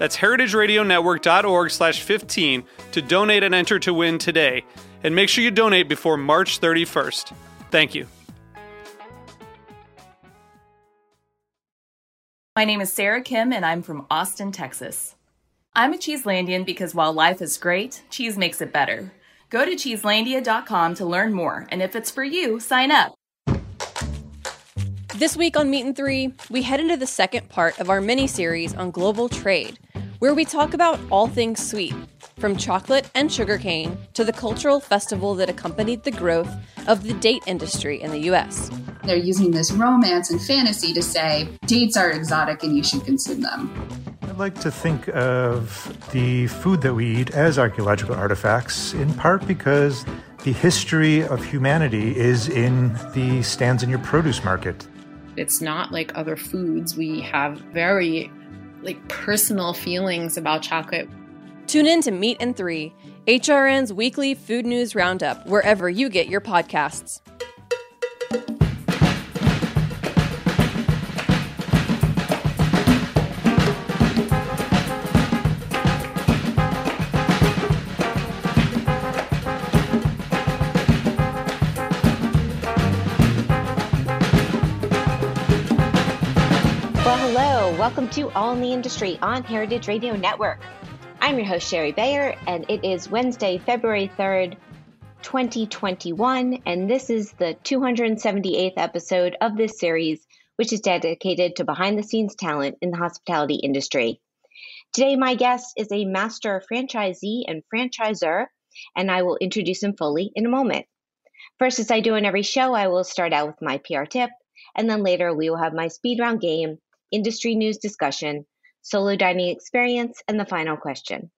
That's heritageradionetwork.org slash 15 to donate and enter to win today. And make sure you donate before March 31st. Thank you. My name is Sarah Kim, and I'm from Austin, Texas. I'm a Cheeselandian because while life is great, cheese makes it better. Go to cheeselandia.com to learn more, and if it's for you, sign up. This week on Meat and Three, we head into the second part of our mini series on global trade, where we talk about all things sweet, from chocolate and sugarcane to the cultural festival that accompanied the growth of the date industry in the US. They're using this romance and fantasy to say dates are exotic and you should consume them. I'd like to think of the food that we eat as archaeological artifacts, in part because the history of humanity is in the stands in your produce market. It's not like other foods. We have very like personal feelings about chocolate. Tune in to Meat and Three, HRN's weekly food news roundup, wherever you get your podcasts. Welcome to All in the Industry on Heritage Radio Network. I'm your host, Shari Bayer, and it is Wednesday, February 3rd, 2021, and this is the 278th episode of this series, which is dedicated to behind the scenes talent in the hospitality industry. Today, my guest is a master franchisee and franchisor, and I will introduce him fully in a moment. First, as I do in every show, I will start out with my PR tip, and then later we will have my speed round game industry news discussion, solo dining experience, and the final question.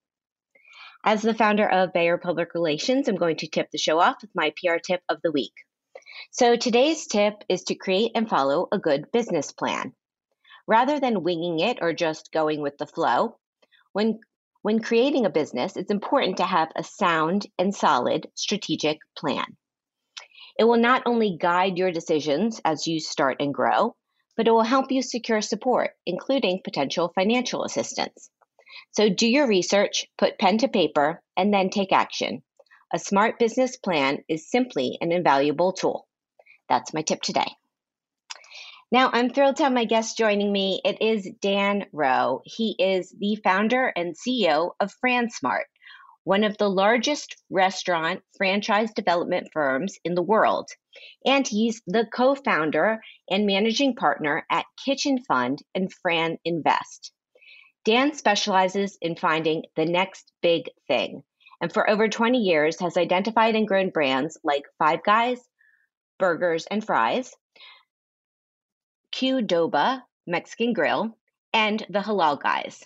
As the founder of Bayer Public Relations, I'm going to tip the show off with my PR tip of the week. So today's tip is to create and follow a good business plan. Rather than winging it or just going with the flow, when when creating a business, it's important to have a sound and solid strategic plan. It will not only guide your decisions as you start and grow, but it will help you secure support, including potential financial assistance. So do your research, put pen to paper, and then take action. A smart business plan is simply an invaluable tool. That's my tip today. Now, I'm thrilled to have my guest joining me. It is Dan Rowe. He is the founder and CEO of FranSmart, one of the largest restaurant franchise development firms in the world. And he's the co founder and managing partner at Kitchen Fund and FranInvest. Dan specializes in finding the next big thing, and for over 20 years has identified and grown brands like Five Guys, Burgers and Fries, Qdoba Mexican Grill, and the Halal Guys,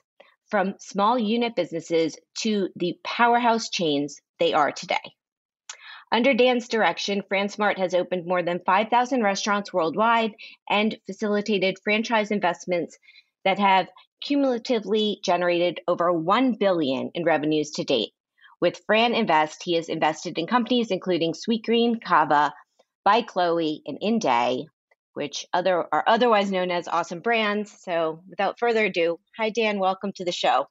from small unit businesses to the powerhouse chains they are today. Under Dan's direction, FranSmart has opened more than 5,000 restaurants worldwide and facilitated franchise investments that have cumulatively generated over 1 billion in revenues to date. With FranInvest, he has invested in companies including Sweetgreen, Cava, By Chloe, and Inday, which other are otherwise known as awesome brands. So, without further ado, hi Dan, welcome to the show.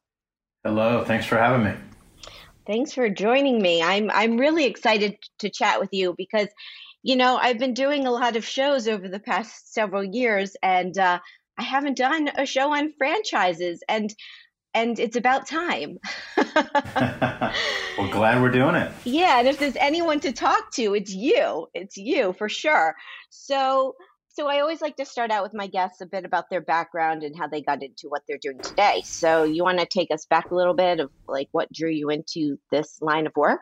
Hello, thanks for having me. Thanks for joining me. I'm I'm really excited to chat with you because, you know, I've been doing a lot of shows over the past several years, and uh, I haven't done a show on franchises. And and it's about time. well, glad we're doing it. Yeah, and if there's anyone to talk to, it's you. It's you for sure. So, so I always like to start out with my guests a bit about their background and how they got into what they're doing today. So, you want to take us back a little bit of like what drew you into this line of work?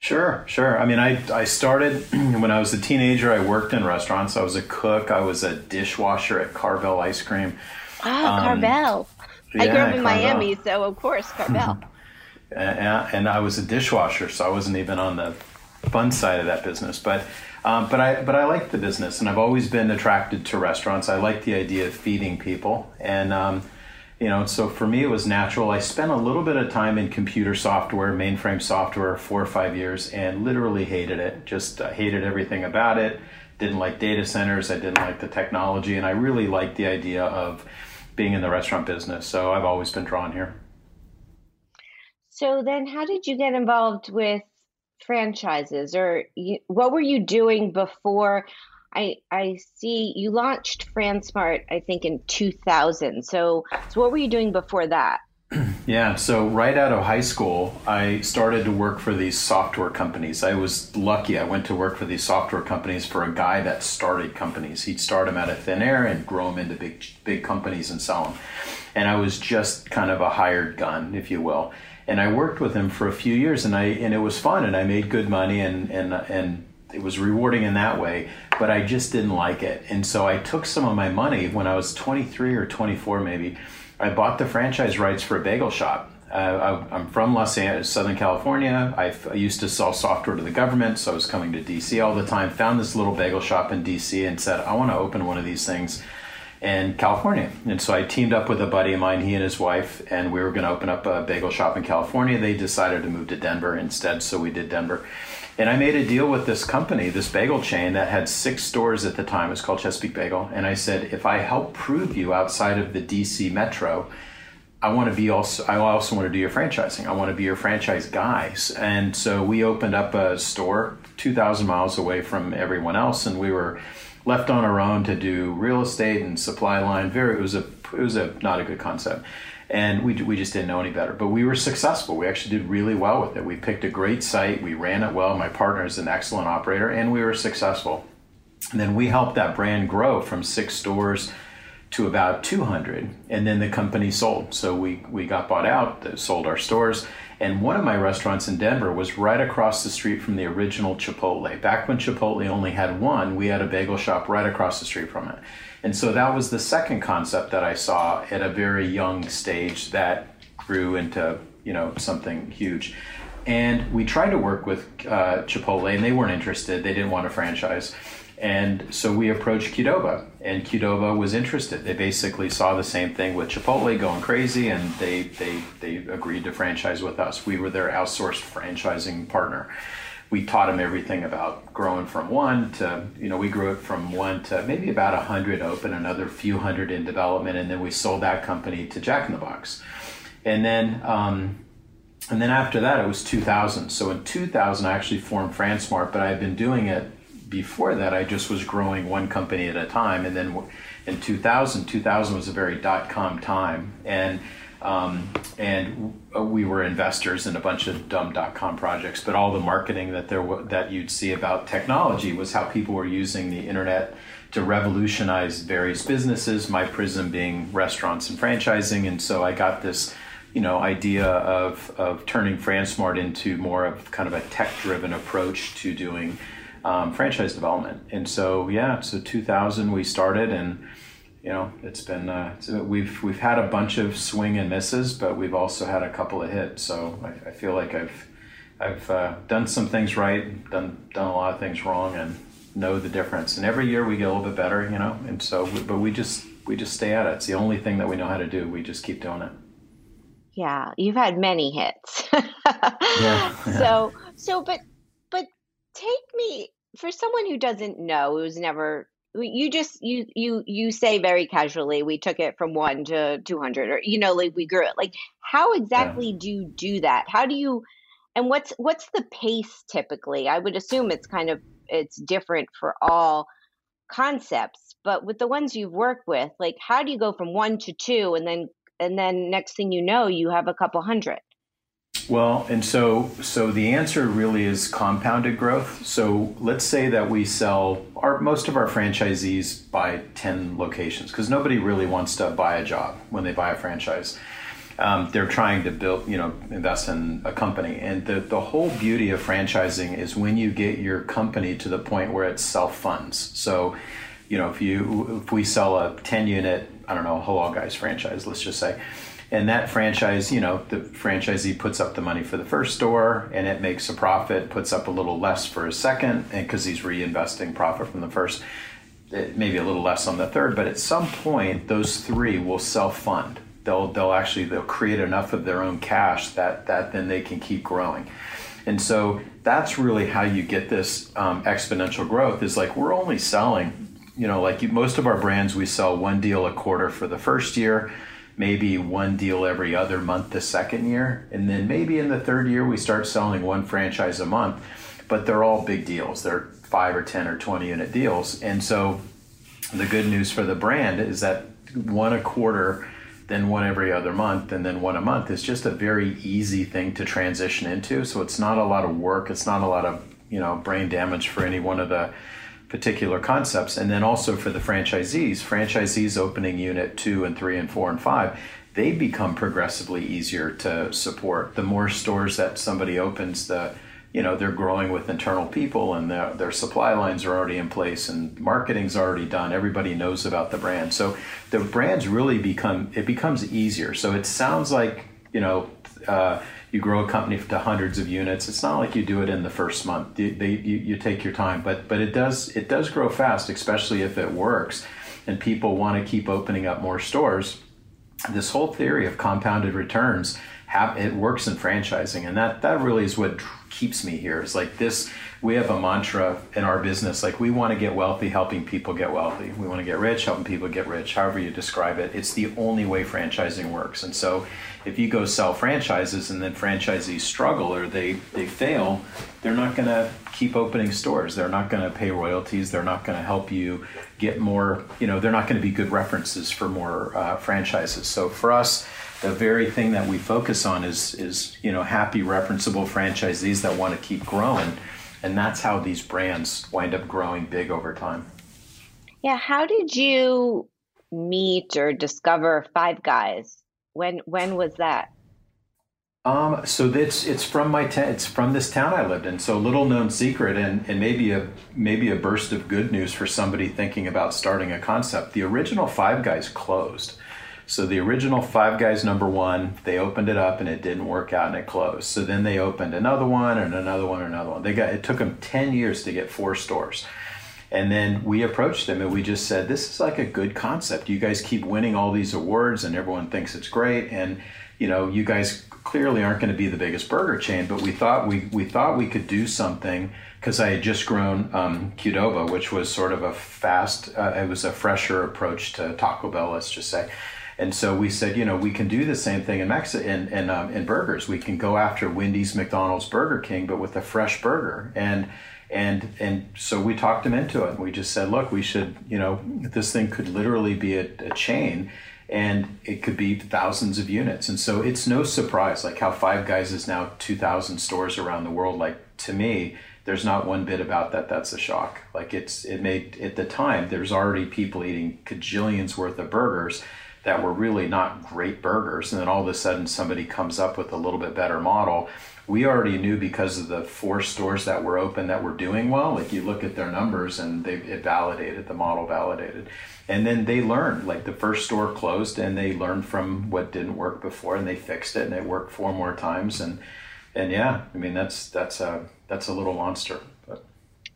Sure, sure. I mean, I, I started when I was a teenager. I worked in restaurants. I was a cook. I was a dishwasher at Carvel Ice Cream. Oh, um, Carvel. Yeah, I grew up in Carvel. Miami, so of course, Carvel. and, and, I was a dishwasher, so I wasn't even on the fun side of that business. But um, but I but I like the business, and I've always been attracted to restaurants. I like the idea of feeding people, and um, you know, so for me it was natural. I spent a little bit of time in computer software, mainframe software, four or five years, and literally hated it. Just uh, hated everything about it. Didn't like data centers. I didn't like the technology, and I really liked the idea of being in the restaurant business. So I've always been drawn here. So then, how did you get involved with franchises, or you, what were you doing before? I I see you launched FranSmart, I think in 2000. So, so what were you doing before that? Yeah, so right out of high school, I started to work for these software companies. I was lucky. I went to work for these software companies for a guy that started companies. He'd start them out of thin air and grow them into big big companies and sell them. And I was just kind of a hired gun, if you will. And I worked with him for a few years, and I and it was fun, and I made good money, and and and it was rewarding in that way, but I just didn't like it. And so I took some of my money when I was 23 or 24, maybe. I bought the franchise rights for a bagel shop. Uh, I, am from Los Angeles, Southern California. I've, i used to sell software to the government, so I was coming to DC all the time. Found this little bagel shop in DC and said, I want to open one of these things in California. And so I teamed up with a buddy of mine, he and his wife, and we were going to open up a bagel shop in California. They decided to move to Denver instead, so we did Denver. And I made a deal with this company, this bagel chain that had six stores at the time. It was called Chesapeake Bagel. And I said, if I help prove you outside of the DC metro, I want to be also. I also want to do your franchising. I want to be your franchise guys. And so we opened up a store 2,000 miles away from everyone else, and we were left on our own to do real estate and supply line. Very, it was a, it was a not a good concept and we, we just didn't know any better. But we were successful. We actually did really well with it. We picked a great site, we ran it well. My partner is an excellent operator, and we were successful. And then we helped that brand grow from six stores to about 200, and then the company sold. So we, we got bought out, sold our stores. And one of my restaurants in Denver was right across the street from the original Chipotle. Back when Chipotle only had one, we had a bagel shop right across the street from it. And so that was the second concept that I saw at a very young stage that grew into, you know, something huge. And we tried to work with uh, Chipotle, and they weren't interested. They didn't want a franchise. And so we approached Qdoba, and Qdoba was interested. They basically saw the same thing with Chipotle going crazy, and they, they, they agreed to franchise with us. We were their outsourced franchising partner we taught them everything about growing from one to you know we grew it from one to maybe about a hundred open another few hundred in development and then we sold that company to jack in the box and then um, and then after that it was 2000 so in 2000 i actually formed fransmart but i've been doing it before that i just was growing one company at a time. And then in 2000 2000 was a very dot-com time. And um, and we were investors in a bunch of dumb dot-com projects, but all the marketing that there that you'd see about technology was how people were using the internet to revolutionize various businesses. My prism being restaurants and franchising, and so I got this, you know, idea of of turning FranSmart into more of kind of a tech-driven approach to doing um, franchise development. And so yeah, so 2000 we started and you know, it's been uh, it's, we've we've had a bunch of swing and misses, but we've also had a couple of hits. So I, I feel like I've I've uh, done some things right, done done a lot of things wrong, and know the difference. And every year we get a little bit better, you know. And so, we, but we just we just stay at it. It's the only thing that we know how to do. We just keep doing it. Yeah, you've had many hits. yeah, yeah. So so, but but take me for someone who doesn't know, who's never you just you you you say very casually we took it from 1 to 200 or you know like we grew it like how exactly yeah. do you do that how do you and what's what's the pace typically i would assume it's kind of it's different for all concepts but with the ones you've worked with like how do you go from 1 to 2 and then and then next thing you know, you have a couple hundred. Well, and so so the answer really is compounded growth. So let's say that we sell our most of our franchisees buy 10 locations because nobody really wants to buy a job when they buy a franchise. Um, they're trying to build, you know, invest in a company. And the, the whole beauty of franchising is when you get your company to the point where it self funds. So, you know, if you if we sell a 10 unit, I don't know, Halal Guys franchise, let's just say, and that franchise, you know, the franchisee puts up the money for the first store and it makes a profit, puts up a little less for a second, and because he's reinvesting profit from the first, maybe a little less on the third, but at some point, those three will self fund they'll they'll actually they'll create enough of their own cash that that then they can keep growing. And so that's really how you get this um, exponential growth is like we're only selling you know like you, most of our brands we sell one deal a quarter for the first year maybe one deal every other month the second year and then maybe in the third year we start selling one franchise a month but they're all big deals they're five or ten or 20 unit deals and so the good news for the brand is that one a quarter then one every other month, and then one a month is just a very easy thing to transition into. So it's not a lot of work. It's not a lot of you know brain damage for any one of the particular concepts. And then also for the franchisees, franchisees opening unit two and three and four and five, they become progressively easier to support. The more stores that somebody opens, the you know they're growing with internal people and their, their supply lines are already in place and marketing's already done everybody knows about the brand so the brands really become it becomes easier so it sounds like you know uh, you grow a company to hundreds of units it's not like you do it in the first month. You, they, you, you take your time but but it does it does grow fast especially if it works and people want to keep opening up more stores. This whole theory of compounded returns it works in franchising and that that really is what keeps me here. It's like this we have a mantra in our business like we want to get wealthy helping people get wealthy. We want to get rich helping people get rich however you describe it. It's the only way franchising works. And so if you go sell franchises and then franchisees struggle or they they fail they're not going to keep opening stores. They're not going to pay royalties. They're not going to help you get more you know they're not going to be good references for more uh, franchises. So for us the very thing that we focus on is is you know happy referenceable franchisees that want to keep growing. And that's how these brands wind up growing big over time. Yeah how did you meet or discover five guys? When when was that? Um, so it's it's from my ta- it's from this town I lived in. So little known secret, and, and maybe a maybe a burst of good news for somebody thinking about starting a concept. The original Five Guys closed, so the original Five Guys number one, they opened it up and it didn't work out and it closed. So then they opened another one and another one and another one. They got it took them ten years to get four stores. And then we approached them and we just said, This is like a good concept. You guys keep winning all these awards and everyone thinks it's great. And you know, you guys clearly aren't going to be the biggest burger chain, but we thought we, we thought we could do something because I had just grown um, Qdoba, which was sort of a fast, uh, it was a fresher approach to Taco Bell, let's just say. And so we said, you know, we can do the same thing in Mexico in in, um, in burgers. We can go after Wendy's, McDonald's, Burger King, but with a fresh burger. And and and so we talked him into it. We just said, look, we should, you know, this thing could literally be a, a chain and it could be thousands of units. And so it's no surprise, like how Five Guys is now 2,000 stores around the world. Like to me, there's not one bit about that that's a shock. Like it's it made at the time there's already people eating cajillions worth of burgers that were really not great burgers. And then all of a sudden somebody comes up with a little bit better model. We already knew because of the four stores that were open that were doing well. Like you look at their numbers and they it validated, the model validated. And then they learned, like the first store closed and they learned from what didn't work before and they fixed it and it worked four more times. And and yeah, I mean that's that's a that's a little monster. But.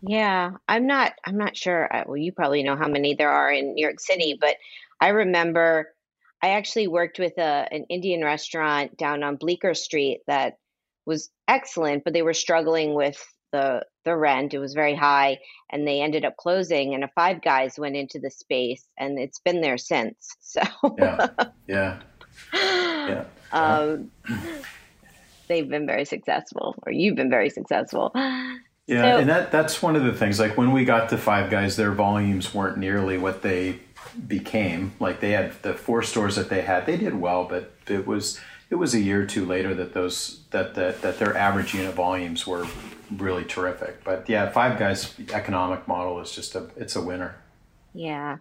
Yeah, I'm not I'm not sure. Well, you probably know how many there are in New York City, but I remember I actually worked with a, an Indian restaurant down on Bleecker Street that was excellent, but they were struggling with the the rent. It was very high, and they ended up closing. And a Five Guys went into the space, and it's been there since. So yeah, yeah, yeah. Um, they've been very successful, or you've been very successful. Yeah, so, and that that's one of the things. Like when we got to Five Guys, their volumes weren't nearly what they became. Like they had the four stores that they had, they did well, but it was it was a year or two later that those that that, that their average unit volumes were really terrific. But yeah, Five Guys economic model is just a it's a winner. Yeah.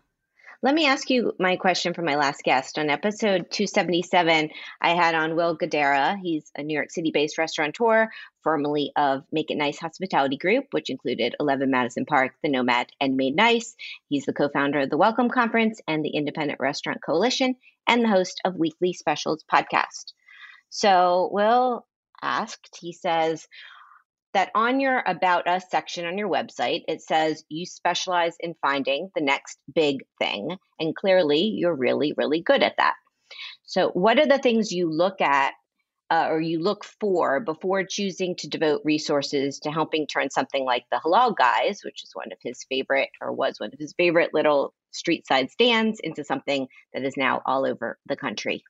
Let me ask you my question for my last guest. On episode 277, I had on Will Guidara. He's a New York City based restaurateur, formerly of Make It Nice Hospitality Group, which included 11 Madison Park, The Nomad, and Made Nice. He's the co founder of the Welcome Conference and the Independent Restaurant Coalition, and the host of Weekly Specials podcast. So, Will asked, he says, that on your About Us section on your website, it says you specialize in finding the next big thing. And clearly, you're really, really good at that. So, what are the things you look at uh, or you look for before choosing to devote resources to helping turn something like the Halal Guys, which is one of his favorite or was one of his favorite little street side stands, into something that is now all over the country?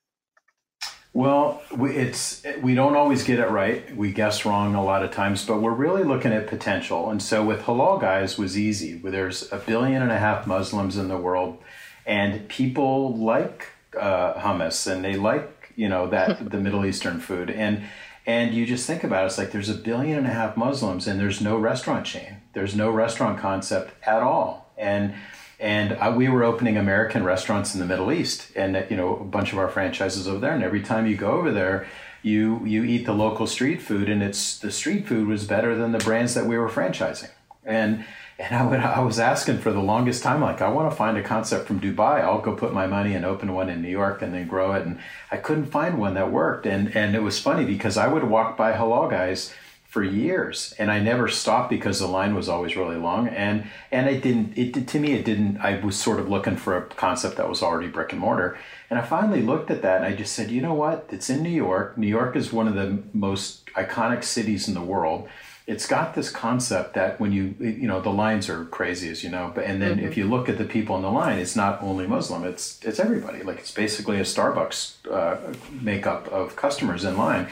Well, we, it's we don't always get it right. We guess wrong a lot of times, but we're really looking at potential. And so with halal guys was easy. There's a billion and a half Muslims in the world, and people like uh, hummus and they like you know that the Middle Eastern food and. And you just think about it, it's like there's a billion and a half Muslims and there's no restaurant chain. There's no restaurant concept at all. And and I, we were opening American restaurants in the Middle East, and you know a bunch of our franchises over there. And every time you go over there, you you eat the local street food, and it's the street food was better than the brands that we were franchising. And and I, would, I was asking for the longest time, like I want to find a concept from Dubai. I'll go put my money and open one in New York and then grow it. And I couldn't find one that worked. And and it was funny because I would walk by halal guys for years and I never stopped because the line was always really long and and it didn't it did to me it didn't I was sort of looking for a concept that was already brick and mortar and I finally looked at that and I just said you know what? It's in New York. New York is one of the most iconic cities in the world. It's got this concept that when you you know the lines are crazy as you know but and then mm-hmm. if you look at the people in the line it's not only muslim it's it's everybody. Like it's basically a starbucks uh, makeup of customers in line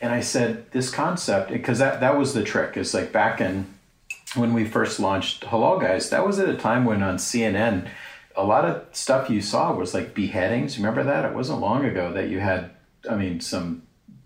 and I said, this concept, because that, that was the trick, is like back in when we first launched Halal Guys, that was at a time when on CNN, a lot of stuff you saw was like beheadings. Remember that? It wasn't long ago that you had, I mean, some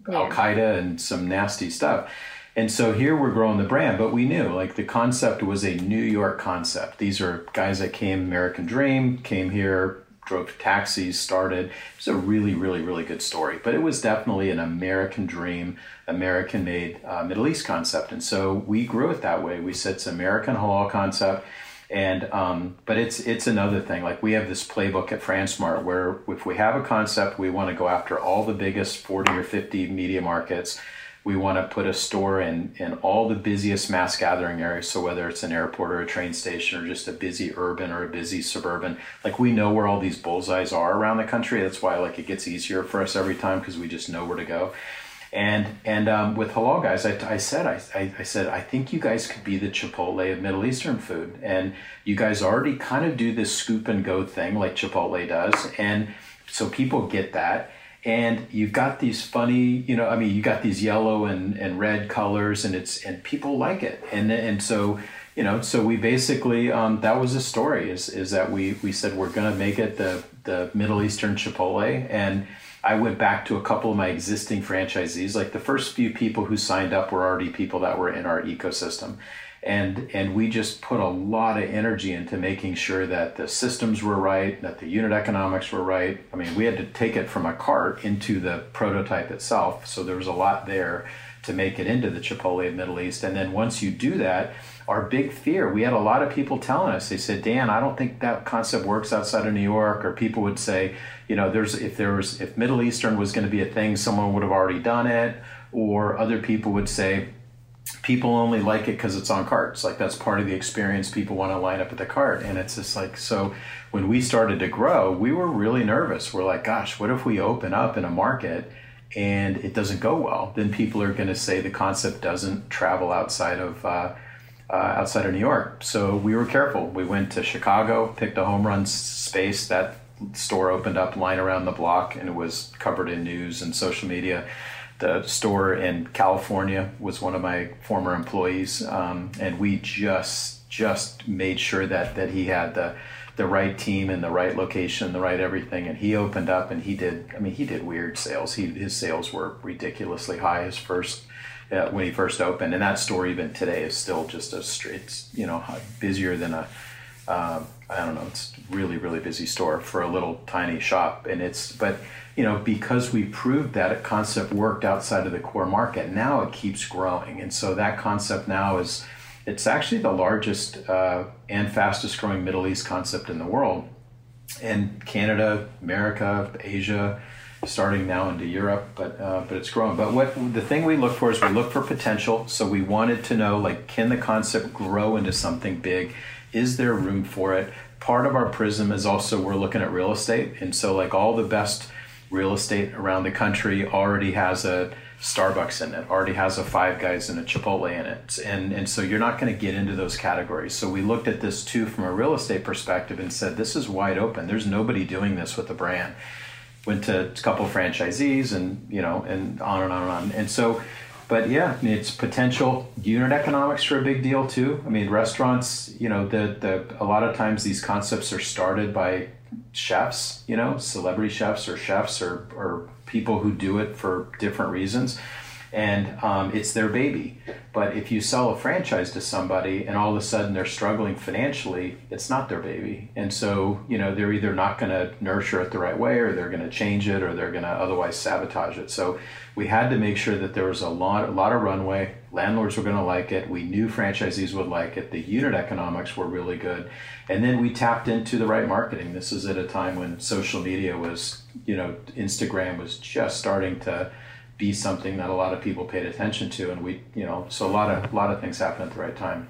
yeah. Al Qaeda and some nasty stuff. And so here we're growing the brand, but we knew like the concept was a New York concept. These are guys that came American Dream, came here, drove taxis, started. It was a really, really, really good story. But it was definitely an American dream, American made uh, Middle East concept. And so we grew it that way. We said it's American halal concept. And um, but it's it's another thing. Like we have this playbook at FranSmart where if we have a concept, we want to go after all the biggest 40 or 50 media markets we want to put a store in in all the busiest mass gathering areas. So whether it's an airport or a train station or just a busy urban or a busy suburban like we know where all these bullseyes are around the country. That's why like it gets easier for us every time because we just know where to go. And and um, with halal guys I, I said I, I said i think you guys could be the chipotle of middle eastern food. And you guys already kind of do this scoop and go thing like chipotle does. And so people get that and you've got these funny you know i mean you got these yellow and, and red colors and it's and people like it. And and so you know so we basically um, that was the story is is that we we said we're going to make it the the middle eastern chipotle. And i went back to a couple of my existing franchisees. Like the first few people who signed up were already people that were in our ecosystem and and we just put a lot of energy into making sure that the systems were right that the unit economics were right. I mean we had to take it from a cart into the prototype itself so there was a lot there to make it into the chipotle of middle east. And then once you do that our big fear we had a lot of people telling us they said dan i don't think that concept works outside of new york. Or people would say you know there's if there was if middle eastern was going to be a thing someone would have already done it. Or other people would say people only like it because it's on carts. Like that's part of the experience. People want to line up at the cart, and it's just like so. When we started to grow, we were really nervous. We're like, gosh, what if we open up in a market and it doesn't go well? Then people are going to say the concept doesn't travel outside of. Uh, uh, outside of New York. So we were careful. We went to Chicago, picked a home run space. That store opened up line around the block and it was covered in news and social media the store in California was one of my former employees, um, and we just just made sure that that he had the the right team and the right location, the right everything. And he opened up and he did. I mean, he did weird sales. He his sales were ridiculously high. His first uh, when he first opened, and that store even today is still just a straight, you know, busier than a. Um, I don't know. It's really really busy store for a little tiny shop, and it's but you know because we proved that a concept worked outside of the core market. Now it keeps growing, and so that concept now is it's actually the largest uh, and fastest growing Middle East concept in the world. And Canada, America, Asia, starting now into Europe, but uh, but it's growing. But what the thing we look for is we look for potential. So we wanted to know like can the concept grow into something big? Is there room for it? Part of our prism is also we're looking at real estate, and so like all the best real estate around the country already has a Starbucks in it, already has a Five Guys and a Chipotle in it. And, and so you're not going to get into those categories. So we looked at this too from a real estate perspective and said, this is wide open. There's nobody doing this with a brand. Went to a couple franchisees and, you know, and on and on and on. And so, but yeah, it's potential. Unit economics are a big deal too. I mean, restaurants, you know, the, the, a lot of times these concepts are started by chefs, you know, celebrity chefs or chefs or, or people who do it for different reasons and um, it's their baby. But if you sell a franchise to somebody and all of a sudden they're struggling financially, it's not their baby. And so, you know, they're either not going to nurture it the right way or they're going to change it or they're going to otherwise sabotage it. So we had to make sure that there was a lot, a lot of runway. Landlords were going to like it. We knew franchisees would like it. The unit economics were really good. And then we tapped into the right marketing. This is at a time when social media was, you know, Instagram was just starting to be something that a lot of people paid attention to and we you know so a lot of a lot of things happen at the right time.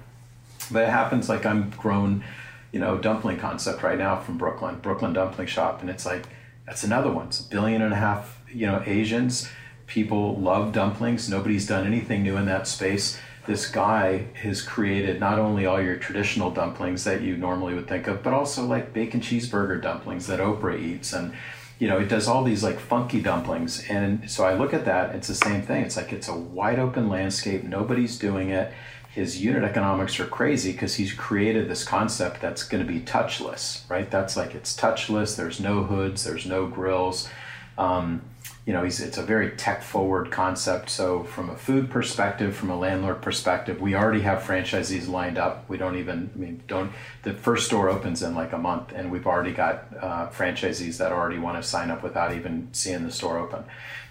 But it happens like i'm grown you know dumpling concept right now from brooklyn brooklyn dumpling shop and it's like that's another one. It's a billion and a half you know asians. People love dumplings. Nobody's done anything new in that space. This guy has created not only all your traditional dumplings that you normally would think of but also like bacon cheeseburger dumplings that oprah eats and you know, it does all these like funky dumplings. And so I look at that, it's the same thing. It's like it's a wide open landscape, nobody's doing it. His unit economics are crazy because he's created this concept that's going to be touchless, right? That's like it's touchless, there's no hoods, there's no grills. Um, you know, it's a very tech forward concept. So, from a food perspective, from a landlord perspective, we already have franchisees lined up. We don't even, I mean, don't, the first store opens in like a month, and we've already got uh, franchisees that already want to sign up without even seeing the store open,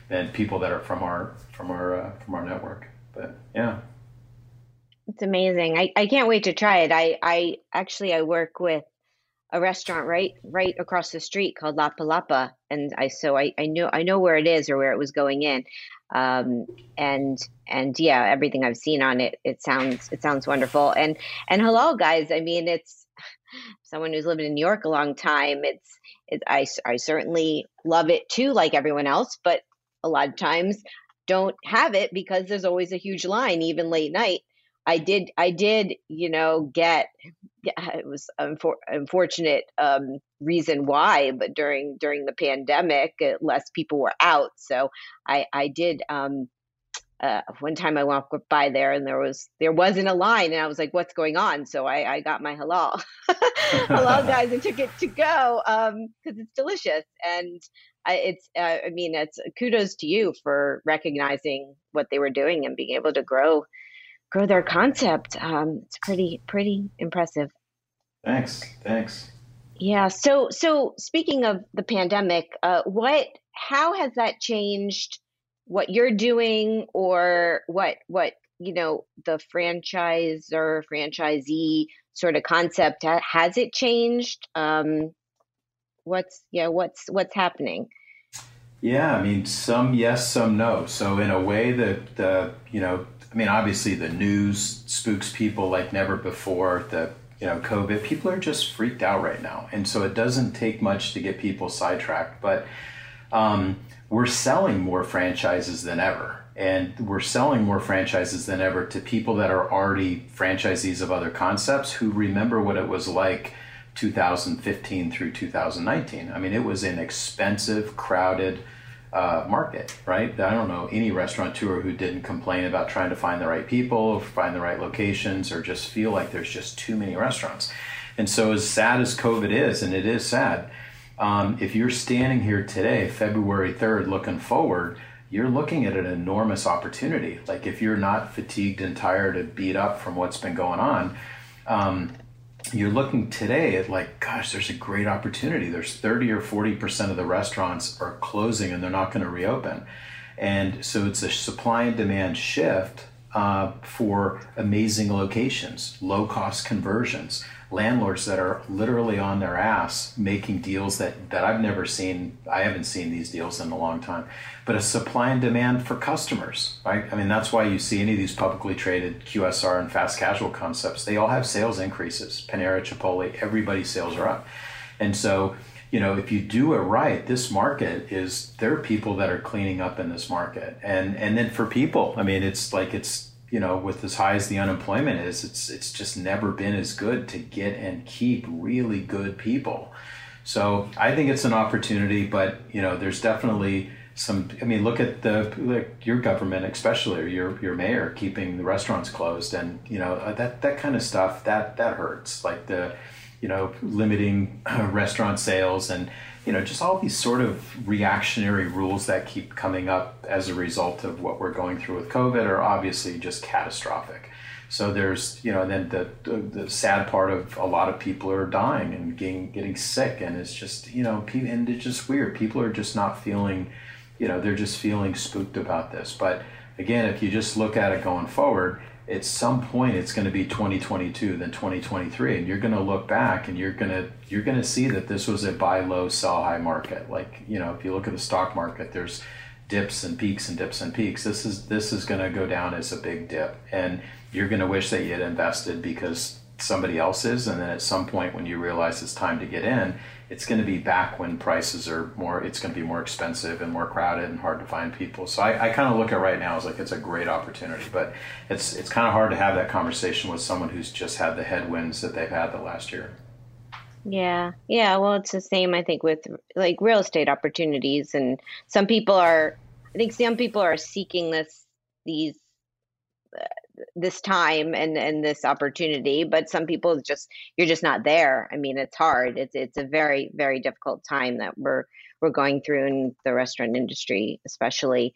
and people that are from our from our uh, from our network. But yeah, it's amazing. I, I can't wait to try it. I I actually I work with a restaurant right right across the street called La Palapa, and I so I, I know I know where it is or where it was going in, um, and and yeah, everything I've seen on it, it sounds it sounds wonderful. And and Halal Guys. I mean, it's someone who's lived in New York a long time. It's it, I I certainly love it too, like everyone else, but a lot of times don't have it because there's always a huge line, even late night. I did I did you know get it was unfor- unfortunate um, reason why, but during during the pandemic, uh, less people were out. So I I did. Um, uh, one time I walked by there and there was there wasn't a line and I was like, "What's going on?" So I, I got my halal halal guys and took it to go because um, it's delicious and I, it's uh, I mean it's kudos to you for recognizing what they were doing and being able to grow grow their concept. Um, it's pretty pretty impressive. Thanks. Thanks. Yeah. So so speaking of the pandemic, uh, what how has that changed what you're doing or what what you know the franchise or franchisee sort of concept has it changed um what's yeah what's what's happening yeah i mean some yes some no so in a way that the you know I mean, obviously the news spooks people like never before. The you know COVID, people are just freaked out right now, and so it doesn't take much to get people sidetracked. But um, we're selling more franchises than ever, and we're selling more franchises than ever to people that are already franchisees of other concepts who remember what it was like 2015 through 2019. I mean, it was an expensive, crowded uh, market, right? I don't know any restaurateur who didn't complain about trying to find the right people, find the right locations, or just feel like there's just too many restaurants. And so, as sad as COVID is, and it is sad, um, if you're standing here today, February 3rd, looking forward, you're looking at an enormous opportunity. Like, if you're not fatigued and tired and beat up from what's been going on, um, you're looking today at like, gosh, there's a great opportunity. There's 30 or 40% of the restaurants are closing and they're not going to reopen. And so it's a supply and demand shift uh, for amazing locations, low cost conversions landlords that are literally on their ass making deals that, that I've never seen. I haven't seen these deals in a long time. But a supply and demand for customers, right? I mean, that's why you see any of these publicly traded QSR and fast casual concepts. They all have sales increases. Panera, Chipotle, everybody's sales are up. And so, you know, if you do it right, this market is there are people that are cleaning up in this market. And and then for people, I mean, it's like it's you know, with as high as the unemployment is, it's it's just never been as good to get and keep really good people. So I think it's an opportunity, but you know, there's definitely some. I mean, look at the like your government, especially or your your mayor keeping the restaurants closed, and you know uh, that that kind of stuff that that hurts. Like the, you know, limiting restaurant sales and you know, just all these sort of reactionary rules that keep coming up as a result of what we're going through with COVID are obviously just catastrophic. So there's, you know, and then the, the, the sad part of a lot of people are dying and getting getting sick, and it's just, you know, and it's just weird. People are just not feeling, you know, they're just feeling spooked about this. But again, if you just look at it going forward, at some point it's going to be 2022 then 2023 and you're going to look back and you're going to you're going to see that this was a buy low sell high market. Like you know if you look at the stock market there's dips and peaks and dips and peaks. This is this is going to go down as a big dip and you're going to wish that you had invested because somebody else is and then at some point when you realize it's time to get in it's going to be back when prices are more it's going to be more expensive and more crowded and hard to find people. So i, I kind of look at right now as like it's a great opportunity but it's it's kind of hard to have that conversation with someone who's just had the headwinds that they've had the last year. Yeah yeah well it's the same i think with like real estate opportunities and some people are i think some people are seeking this these this time and and this opportunity but some people just you're just not there. I mean it's hard. It's it's a very very difficult time that we're we're going through in the restaurant industry especially.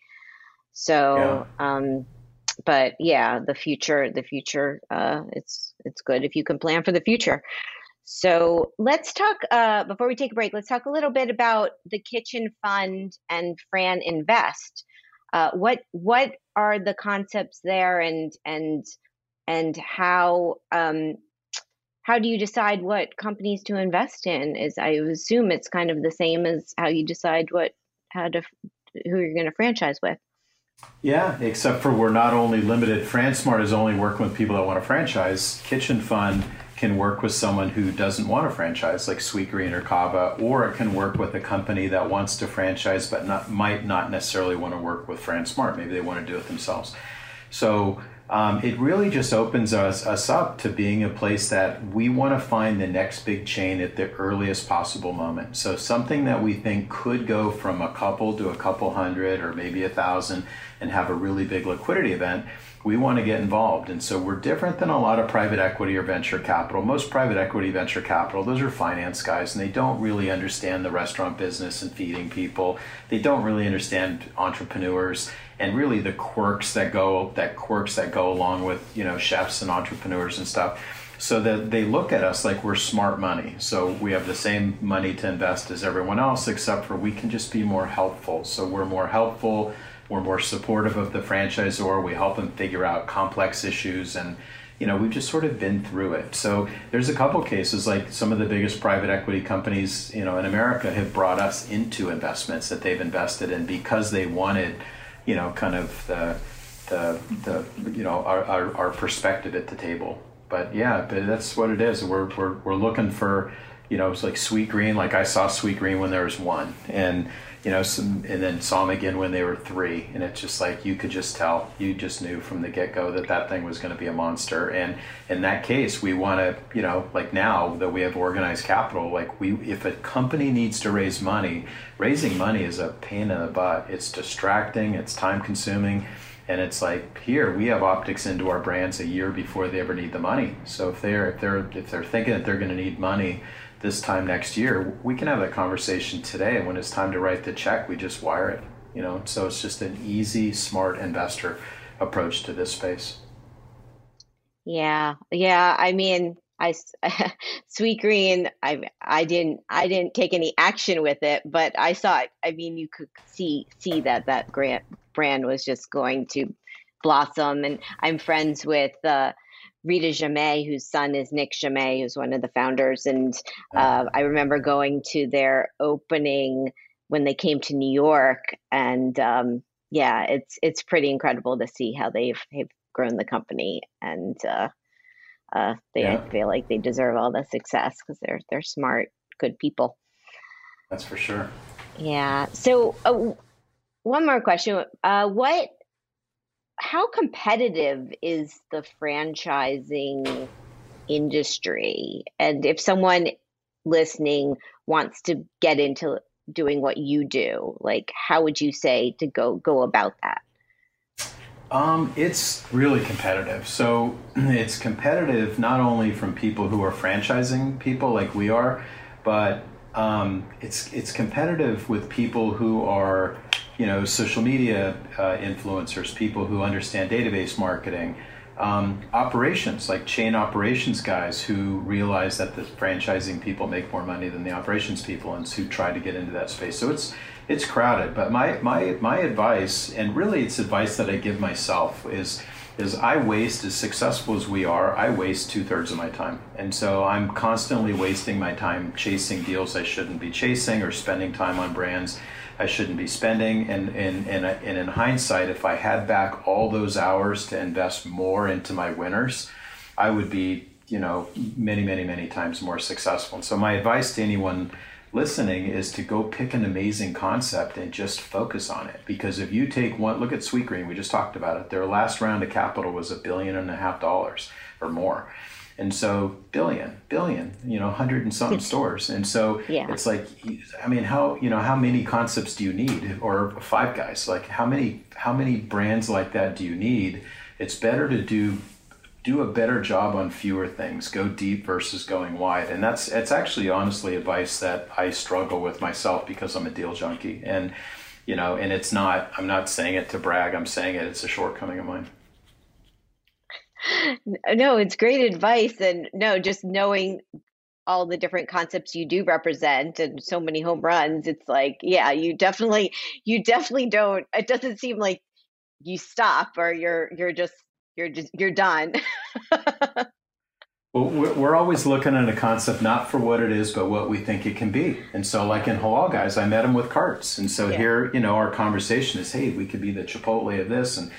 So yeah. um but yeah the future the future uh it's it's good if you can plan for the future. So let's talk uh before we take a break let's talk a little bit about the kitchen fund and fran invest uh, what what are the concepts there and and and how um, how do you decide what companies to invest in is i assume it's kind of the same as how you decide what how to who you're going to franchise with. Yeah except for we're not only limited fransmart is only working with people that want to franchise. Kitchen fund can work with someone who doesn't want a franchise, like Sweetgreen or Cava, or it can work with a company that wants to franchise but not, might not necessarily want to work with FranSmart. Maybe they want to do it themselves. So um, it really just opens us, us up to being a place that we want to find the next big chain at the earliest possible moment. So something that we think could go from a couple to a couple hundred or maybe a thousand and have a really big liquidity event we want to get involved. And so we're different than a lot of private equity or venture capital. Most private equity, venture capital, those are finance guys and they don't really understand the restaurant business and feeding people. They don't really understand entrepreneurs and really the quirks that go that quirks that go along with, you know, chefs and entrepreneurs and stuff. So that they look at us like we're smart money. So we have the same money to invest as everyone else, except for we can just be more helpful. So we're more helpful we're more supportive of the franchisor. We help them figure out complex issues and you know we've just sort of been through it. So there's a couple cases like some of the biggest private equity companies you know in america have brought us into investments that they've invested in because they wanted you know kind of the the, the you know our, our, our perspective at the table. But yeah but that's what it is. We're, we're, we're looking for you know, it's like Sweetgreen. Like I saw Sweetgreen when there was one, and you know, some, and then saw them again when they were three, and it's just like you could just tell, you just knew from the get go that that thing was going to be a monster. And in that case, we want to, you know, like now that we have organized capital, like we, if a company needs to raise money, raising money is a pain in the butt. It's distracting, it's time consuming. And it's like here we have optics into our brands a year before they ever need the money. So if they're if they're if they're thinking that they're going to need money, this time next year, we can have that conversation today. And when it's time to write the check, we just wire it. You know, so it's just an easy, smart investor approach to this space. Yeah, yeah. I mean, I Sweetgreen. I I didn't I didn't take any action with it, but I saw it. I mean, you could see see that that grant brand was just going to blossom, and I'm friends with. Uh, Rita Jammet, whose son is Nick Jammet, who's one of the founders. And uh, I remember going to their opening when they came to New York, and um, yeah, it's it's pretty incredible to see how they've they've grown the company, and uh, uh, they yeah. Feel like they deserve all the success because they're they're smart, good people. That's for sure. Yeah. So, uh, one more question: uh, What how competitive is the franchising industry? And if someone listening wants to get into doing what you do, like how would you say to go go about that? Um, it's really competitive. So it's competitive not only from people who are franchising people like we are, but um, it's it's competitive with people who are you know, social media uh, influencers, people who understand database marketing, um, operations like chain operations guys who realize that the franchising people make more money than the operations people, and who try to get into that space. So it's it's crowded. But my my my advice, and really it's advice that I give myself, is is I waste as successful as we are. I waste two thirds of my time, and so I'm constantly wasting my time chasing deals I shouldn't be chasing or spending time on brands I shouldn't be spending. And, and, and, and in hindsight, if I had back all those hours to invest more into my winners, I would be, you know, many, many, many times more successful. And so my advice to anyone listening is to go pick an amazing concept and just focus on it. Because if you take one, look at Sweetgreen, we just talked about it. Their last round of capital was a billion and a half dollars or more. And so billion, billion, you know, hundred and something stores. And so yeah. it's like, I mean, how, you know, how many concepts do you need or five guys? Like how many, how many brands like that do you need? It's better to do, do a better job on fewer things, go deep versus going wide. And that's, it's actually honestly advice that I struggle with myself because I'm a deal junkie and, you know, and it's not, I'm not saying it to brag. I'm saying it, it's a shortcoming of mine no, it's great advice. And no, just knowing all the different concepts you do represent and so many home runs, it's like, yeah, you definitely, you definitely don't, it doesn't seem like you stop or you're, you're just, you're just, you're done. well, we're always looking at a concept not for what it is, but what we think it can be. And so, like in Halal Guys, I met him with carts. And so yeah. here, you know, our conversation is, hey, we could be the Chipotle of this. And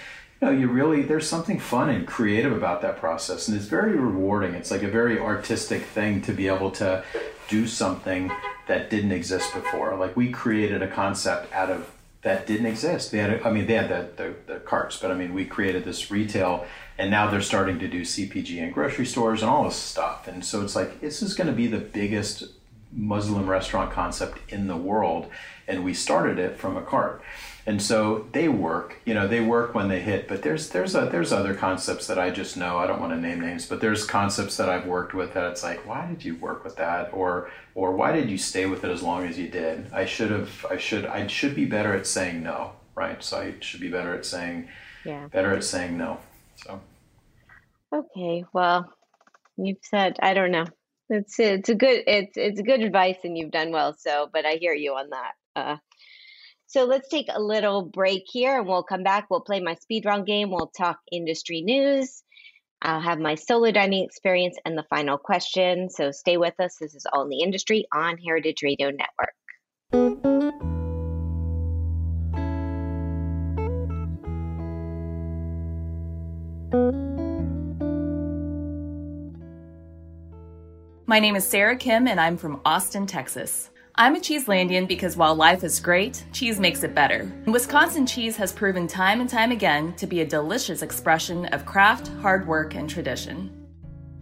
you know, you really there's something fun and creative about that process, and it's very rewarding. It's like a very artistic thing to be able to do something that didn't exist before. Like we created a concept out of that didn't exist. They had, a, I mean, they had the, the, the carts, but I mean, we created this retail, and now they're starting to do CPG in grocery stores and all this stuff. And so it's like this is going to be the biggest Muslim restaurant concept in the world, and we started it from a cart. And so they work you know they work when they hit but there's there's a, there's other concepts that i just know. I don't want to name names but there's concepts that i've worked with that it's like why did you work with that? Or or why did you stay with it as long as you did? I should have i should i should be better at saying no right? So i should be better at saying yeah. better at saying no so. Okay well you've said i don't know it's it's a good it's it's good advice and you've done well so but i hear you on that uh so let's take a little break here and we'll come back. We'll play my speed round game. We'll talk industry news. I'll have my solo dining experience and the final question. So stay with us. This is All in the Industry on Heritage Radio Network. My name is Sarah Kim, and I'm from Austin, Texas. I'm a Cheeselandian because while life is great, cheese makes it better. Wisconsin cheese has proven time and time again to be a delicious expression of craft, hard work, and tradition.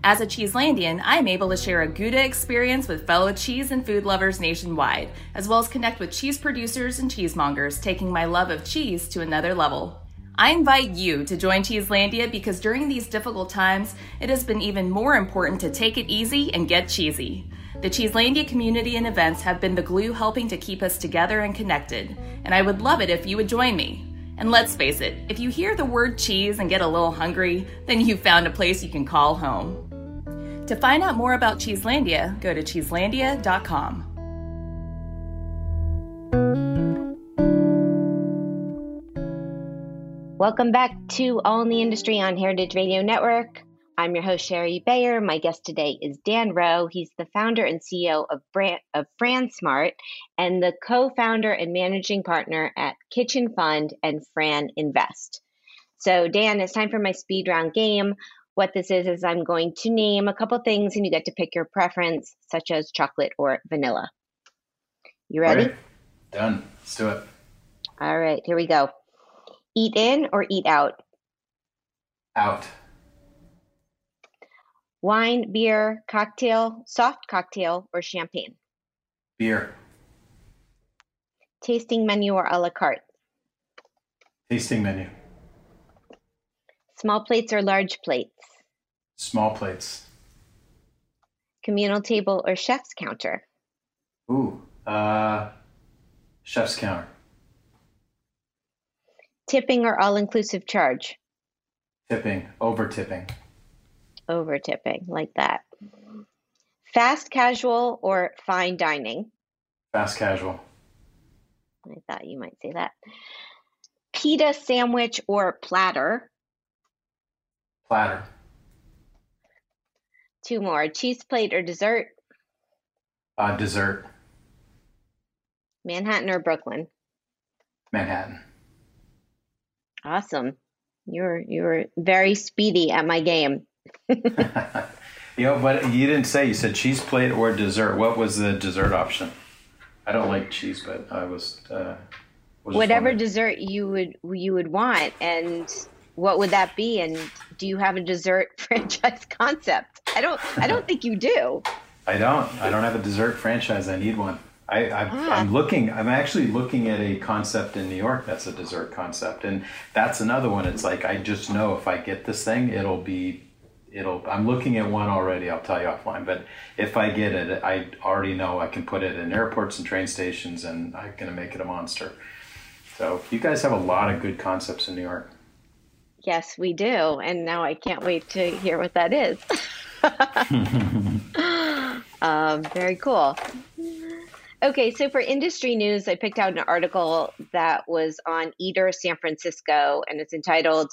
As a Cheeselandian, I am able to share a Gouda experience with fellow cheese and food lovers nationwide, as well as connect with cheese producers and cheesemongers, taking my love of cheese to another level. I invite you to join Cheeselandia because during these difficult times, it has been even more important to take it easy and get cheesy. The Cheeselandia community and events have been the glue helping to keep us together and connected, and I would love it if you would join me. And let's face it, if you hear the word cheese and get a little hungry, then you've found a place you can call home. To find out more about Cheeselandia, go to cheeselandia.com. Welcome back to All in the Industry on Heritage Radio Network. I'm your host, Shari Bayer. My guest today is Dan Rowe. He's the founder and CEO of, Brand, of Fransmart and the co founder and managing partner at Kitchen Fund and FranInvest. So, Dan, it's time for my speed round game. What this is, is I'm going to name a couple things and you get to pick your preference, such as chocolate or vanilla. You ready? Right. Done. Let's do it. All right, here we go. Eat in or eat out? Out. Wine, beer, cocktail, soft cocktail, or champagne? Beer. Tasting menu or a la carte? Tasting menu. Small plates or large plates? Small plates. Communal table or chef's counter? Ooh. Uh, chef's counter. Tipping or all inclusive charge? Tipping. Over tipping. Over tipping, like that. Fast casual or fine dining? Fast casual. I thought you might say that. Pita sandwich or platter? Platter. Two more. Cheese plate or dessert? Uh, dessert. Manhattan or Brooklyn? Manhattan. Awesome. You're you're very speedy at my game. you know, but you didn't say you said cheese plate or dessert. What was the dessert option? I don't like cheese, but I was. Uh, was Whatever dessert you would you would want, and what would that be? And do you have a dessert franchise concept? I don't. I don't think you do. I don't. I don't have a dessert franchise. I need one. I, I Ah. I'm looking. I'm actually looking at a concept in New York that's a dessert concept, and that's another one. It's like I just know if I get this thing, it'll be, it'll. I'm looking at one already. I'll tell you offline. But if I get it, I already know I can put it in airports and train stations, and I'm gonna make it a monster. So you guys have a lot of good concepts in New York. Yes, we do, and now I can't wait to hear what that is. um, very cool. Okay, so for industry news, I picked out an article that was on Eater San Francisco, and it's entitled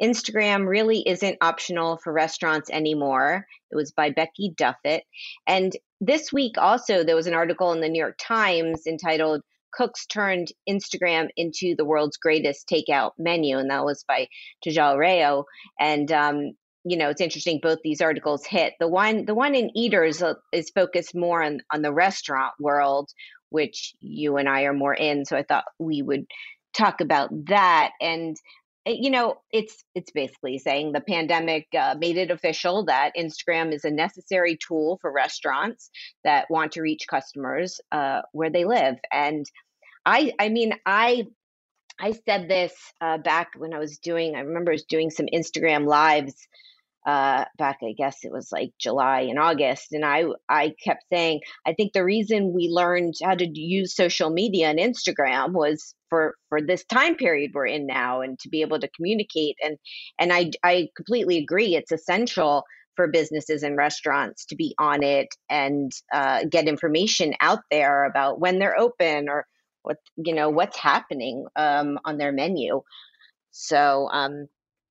Instagram Really Isn't Optional for Restaurants Anymore. It was by Becky Duffett. And this week also, there was an article in the New York Times entitled Cooks Turned Instagram into the World's Greatest Takeout Menu, and that was by Tejal Rao. And um, you know it's interesting both these articles hit. The one the one in eaters uh, is focused more on on the restaurant world which you and i are more in so i thought we would talk about that. And uh, you know it's it's basically saying the pandemic uh, made it official that instagram is a necessary tool for restaurants that want to reach customers uh, where they live. And i i mean i I said this uh, back when I was doing, I remember I was doing some Instagram lives uh, back, I guess it was like July and August. And I, I kept saying, I think the reason we learned how to use social media and Instagram was for, for this time period we're in now and to be able to communicate. And, and I, I completely agree. It's essential for businesses and restaurants to be on it and uh, get information out there about when they're open or what you know what's happening um, on their menu. So, um,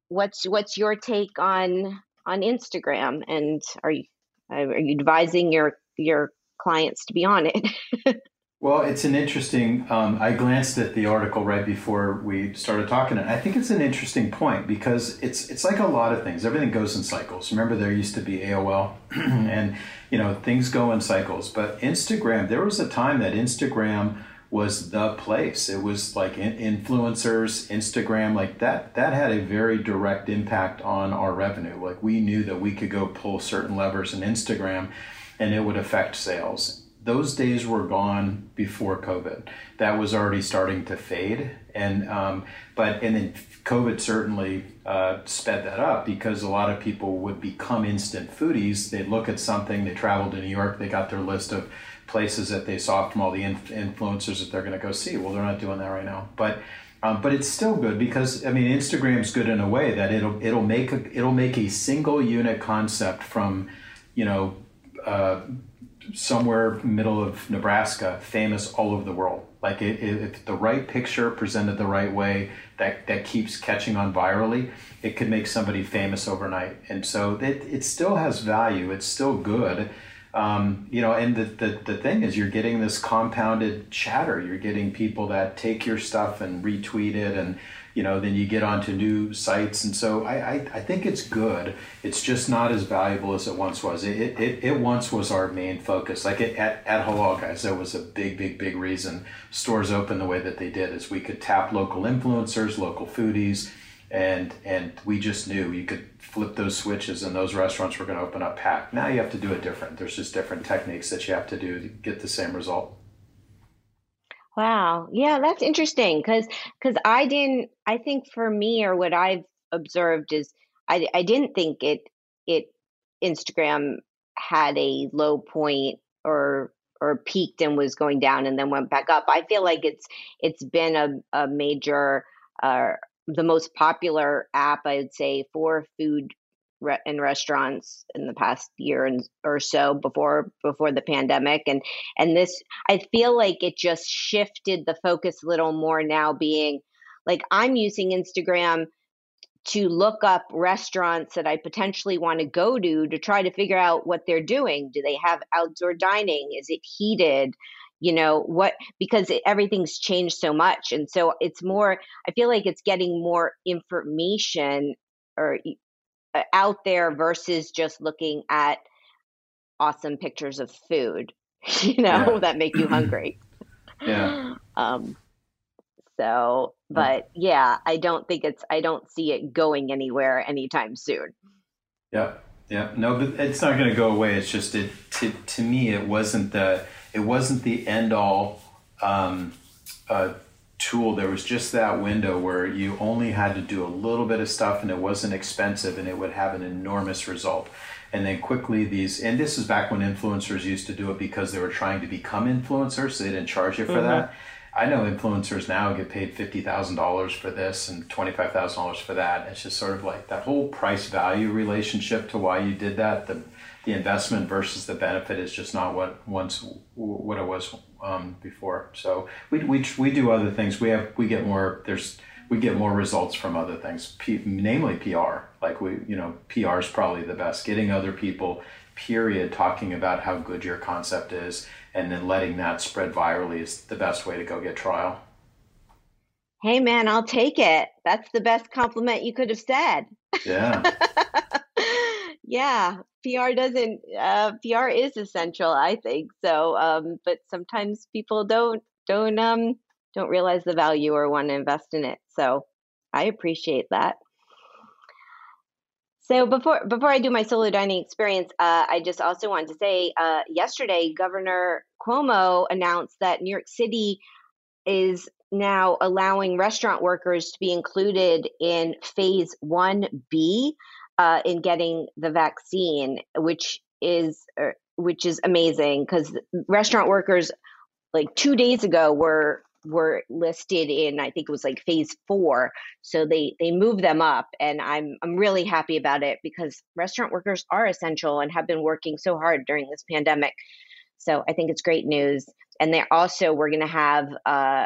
what's what's your take on on Instagram? And are you are you advising your your clients to be on it? Well, it's an interesting. Um, I glanced at the article right before we started talking, and I think it's an interesting point because it's it's like a lot of things. Everything goes in cycles. Remember, there used to be AOL, and you know things go in cycles. But Instagram, there was a time that Instagram was the place. It was like influencers, Instagram, like that. That had a very direct impact on our revenue. Like we knew that we could go pull certain levers in Instagram, and it would affect sales those days were gone before COVID. That was already starting to fade, and um, but and then COVID certainly uh, sped that up because a lot of people would become instant foodies. They'd look at something, they traveled to New York, they got their list of places that they saw from all the inf- influencers that they're going to go see. Well, they're not doing that right now, but. Um, but it's still good because I mean Instagram's good in a way that it'll it'll make a, it'll make a single unit concept from you know uh, somewhere middle of Nebraska, famous all over the world. Like it, it, if the right picture presented the right way, that that keeps catching on virally, it could make somebody famous overnight. And so it it still has value. It's still good. Um, you know, and the, the the thing is, you're getting this compounded chatter. You're getting people that take your stuff and retweet it and you know, then you get onto new sites. And so I, I, I, think it's good. It's just not as valuable as it once was. It, it, it once was our main focus. Like it, at, at Halal Guys, that was a big, big, big reason stores open the way that they did is we could tap local influencers, local foodies, and and we just knew you could flip those switches and those restaurants were going to open up packed. Now you have to do it different. There's just different techniques that you have to do to get the same result. Wow. Yeah, that's interesting because because I didn't I think for me or what I've observed is I I didn't think it it Instagram had a low point or or peaked and was going down and then went back up. I feel like it's it's been a, a major uh the most popular app I would say for food re- restaurants in the past year and or so before before the pandemic and and this I feel like it just shifted the focus a little more now being like I'm using Instagram to look up restaurants that I potentially want to go to to try to figure out what they're doing. Do they have outdoor dining? Is it heated? You know, what because it, everything's changed so much. And so it's more, I feel like it's getting more information or uh, out there versus just looking at awesome pictures of food, you know, yeah. that make you hungry. yeah. Um, so, but yeah, I don't think it's, I don't see it going anywhere anytime soon. Yeah. Yeah. No, but it's not going to go away. It's just, it, to, to me, it wasn't the, it wasn't the end all, um, uh, tool, there was just that window where you only had to do a little bit of stuff and it wasn't expensive and it would have an enormous result. And then quickly these, and this is back when influencers used to do it because they were trying to become influencers, so they didn't charge you for mm-hmm. that. I know influencers now get paid fifty thousand dollars for this and twenty five thousand dollars for that. It's just sort of like that whole price value relationship to why you did that. The the investment versus the benefit is just not what once what it was um, before. So we, we we do other things. We have we get more. There's we get more results from other things, P, namely PR. Like we you know PR is probably the best. Getting other people period talking about how good your concept is and then letting that spread virally is the best way to go get trial. Hey man, I'll take it. That's the best compliment you could have said. Yeah. yeah, PR doesn't. Uh, PR is essential, I think. So, um, but sometimes people don't don't um don't realize the value or want to invest in it. So, I appreciate that. So before before I do my solo dining experience, uh, I just also wanted to say, uh, yesterday Governor Cuomo announced that New York City is now allowing restaurant workers to be included in Phase One B uh, in getting the vaccine, which is uh, which is amazing because restaurant workers like two days ago were were listed in I think it was like phase four. So they they moved them up, and I'm I'm really happy about it because restaurant workers are essential and have been working so hard during this pandemic. So I think it's great news. And they also we're going to have uh,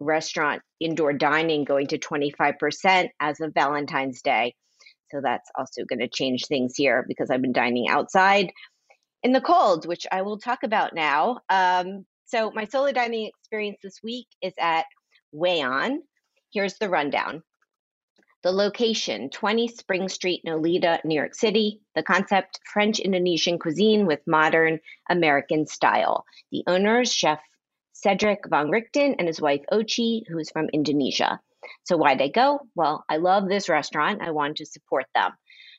restaurant indoor dining going to 25% as of Valentine's Day. So that's also going to change things here because I've been dining outside in the cold, which I will talk about now. Um, so my solo dining experience this week is at Wayan. Here's the rundown. The location 20 Spring Street, Nolita, New York City. The concept French Indonesian cuisine with modern American style. The owners, Chef Cedric Vongerichten and his wife Ochi, who is from Indonesia. So, why'd I go? Well, I love this restaurant. I wanted to support them.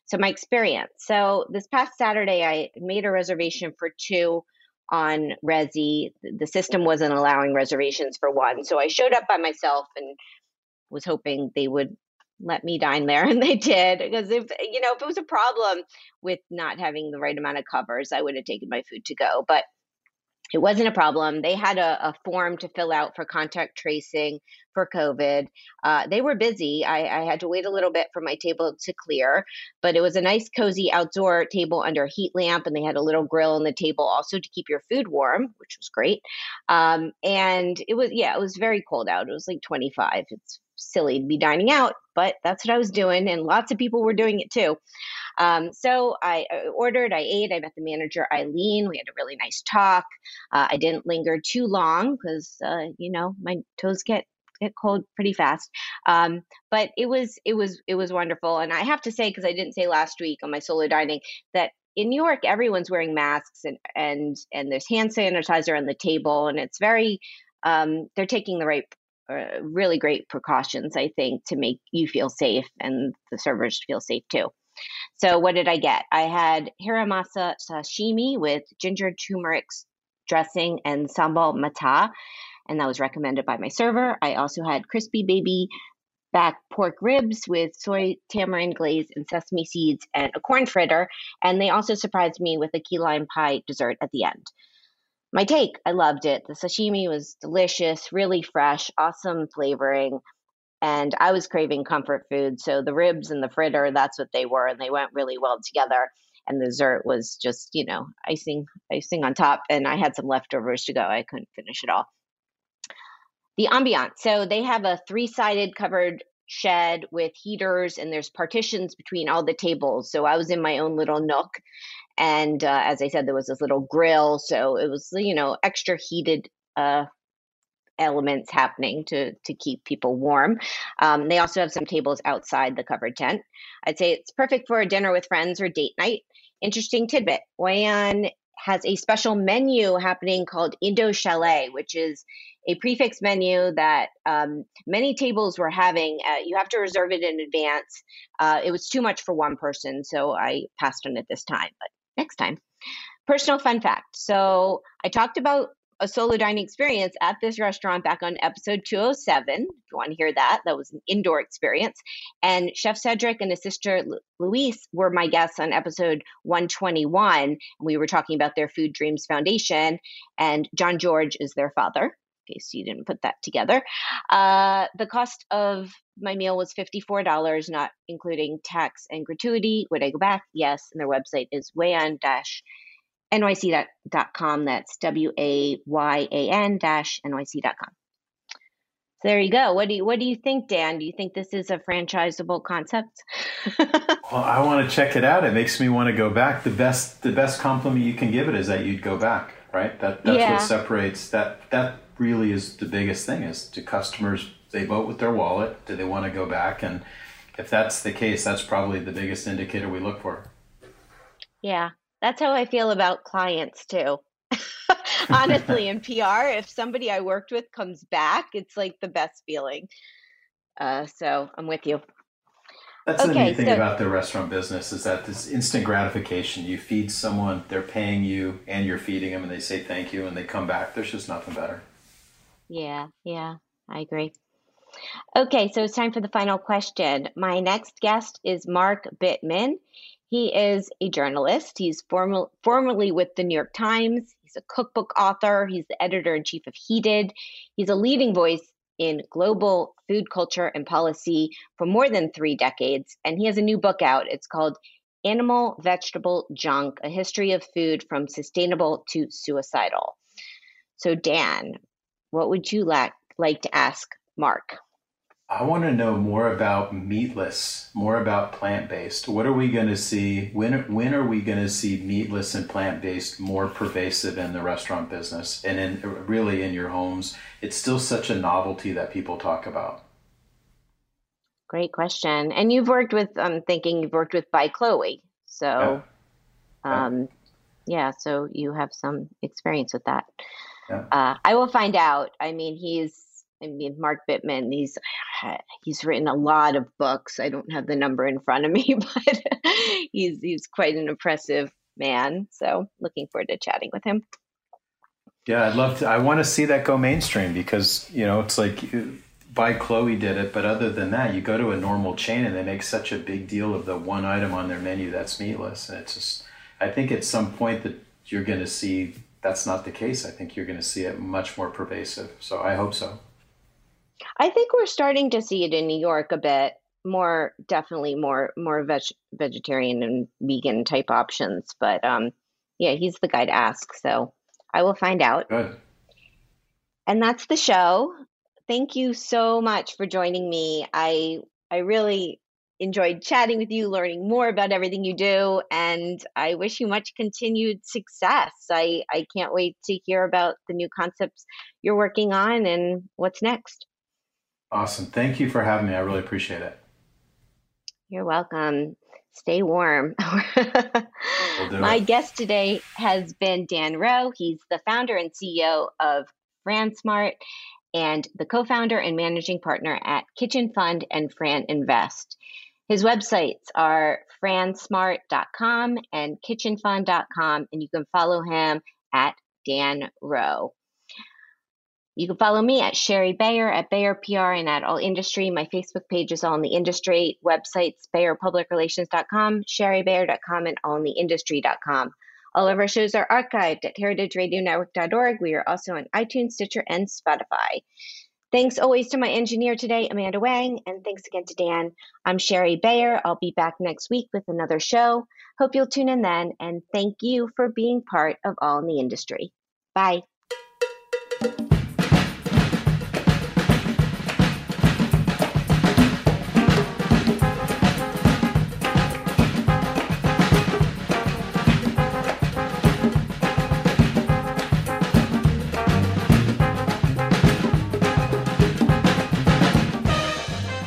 So, my experience. So, this past Saturday, I made a reservation for two on Resy. The system wasn't allowing reservations for one. So, I showed up by myself and was hoping they would let me dine there and they did because if you know if it was a problem with not having the right amount of covers i would have taken my food to go but it wasn't a problem. They had a, a, form to fill out for contact tracing for COVID. Uh, they were busy. I, I, had to wait a little bit for my table to clear, but it was a nice, cozy outdoor table under a heat lamp, and they had a little grill on the table also to keep your food warm, which was great. Um, and it was, yeah, it was very cold out. It was like 25. It's silly to be dining out, but that's what I was doing, and lots of people were doing it too. Um, so I ordered, I ate, I met the manager, Eileen. We had a really nice talk. Uh, I didn't linger too long because, uh, you know, my toes get get cold pretty fast. Um, but it was it was it was wonderful, and I have to say because I didn't say last week on my solo dining that in New York everyone's wearing masks and and and there's hand sanitizer on the table, and it's very um, they're taking the right uh, really great precautions, I think, to make you feel safe and the servers feel safe too. So, what did I get? I had hiramasa sashimi with ginger turmeric dressing and sambal mata, and that was recommended by my server. I also had crispy baby back pork ribs with soy tamarind glaze and sesame seeds and a corn fritter. And they also surprised me with a key lime pie dessert at the end my take. I loved it. The sashimi was delicious, really fresh, awesome flavoring. And I was craving comfort food. So the ribs and the fritter, that's what they were. And they went really well together. And the dessert was just, you know, icing, icing on top. And I had some leftovers to go. I couldn't finish it all. The ambiance. So they have a three sided covered shed with heaters and there's partitions between all the tables. So I was in my own little nook and uh, as I said, there was this little grill, so it was you know extra heated uh, elements happening to to keep people warm. Um, they also have some tables outside the covered tent. I'd say it's perfect for a dinner with friends or date night. Interesting tidbit: Wayan has a special menu happening called Indo Chalet, which is a prefix menu that um, many tables were having. Uh, you have to reserve it in advance. Uh, it was too much for one person, so I passed on it this time. But next time. Personal fun fact. So I talked about a solo dining experience at this restaurant back on episode 207. If you want to hear that, that was an indoor experience. And Chef Cedric and his sister Louise were my guests on episode 121. We were talking about their Food Dreams Foundation, and Jean-Georges is their father. In case you didn't put that together, uh, the cost of my meal was $54, not including tax and gratuity. Would I go back? Yes. And their website is wayan nyc.com. That's W A Y A N dash nyc.com. So there you go. What do you what do you think, Dan? Do you think this is a franchisable concept? well, I want to check it out. It makes me want to go back. The best the best compliment you can give it is that you'd go back, right? That that's yeah. what separates that that really is the biggest thing is to customers they vote with their wallet. Do they want to go back? And if that's the case, that's probably the biggest indicator we look for. Yeah, that's how I feel about clients too. Honestly, in PR, if somebody I worked with comes back, it's like the best feeling. Uh, so I'm with you. That's okay, the neat thing so, about the restaurant business is that this instant gratification. You feed someone, they're paying you, and you're feeding them, and they say thank you, and they come back. There's just nothing better. Yeah, yeah, I agree. Okay, so it's time for the final question. My next guest is Mark Bittman. He is a journalist. He's formal, formerly with the New York Times. He's a cookbook author. He's the editor in chief of Heated. He's a leading voice in global food culture and policy for more than three decades. And he has a new book out. It's called Animal Vegetable Junk A History of Food from Sustainable to Suicidal. So, Dan, what would you like, like to ask Mark? I want to know more about meatless, more about plant based. What are we going to see? When, when are we going to see meatless and plant based more pervasive in the restaurant business and in really in your homes? It's still such a novelty that people talk about. Great question. And you've worked with, I'm thinking you've worked with by Chloe. So, yeah. Um, yeah, so you have some experience with that. Yeah. Uh, I will find out. I mean, he's I mean, Mark Bittman, he's he's written a lot of books. I don't have the number in front of me, but he's he's quite an impressive man. So looking forward to chatting with him. Yeah, I'd love to. I want to see that go mainstream because you know it's like by Chloe did it, but other than that, you go to a normal chain and they make such a big deal of the one item on their menu that's meatless, and it's just. I think at some point that you're going to see that's not the case. I think you're going to see it much more pervasive. So I hope so. I think we're starting to see it in New York a bit more, definitely more more veg, vegetarian and vegan type options. But um, yeah, he's the guy to ask, so I will find out. Good. And that's the show. Thank you so much for joining me. I I really enjoyed chatting with you, learning more about everything you do, and I wish you much continued success. I, I can't wait to hear about the new concepts you're working on and what's next. Awesome. Thank you for having me. I really appreciate it. You're welcome. Stay warm. My it. guest today has been Dan Rowe. He's the founder and CEO of Fransmart and the co founder and managing partner at Kitchen Fund and FranInvest. His websites are fransmart.com and kitchenfund.com, and you can follow him at Dan Rowe. You can follow me at Shari Bayer at Bayer PR and at All Industry. My Facebook page is All in the Industry. Websites BayerPublicRelations.com, ShariBayer.com, and AllInTheIndustry.com. All of our shows are archived at heritageradionetwork.org. We are also on iTunes, Stitcher, and Spotify. Thanks always to my engineer today, Amanda Wang, and thanks again to Dan. I'm Shari Bayer. I'll be back next week with another show. Hope you'll tune in then, and thank you for being part of All in the Industry. Bye.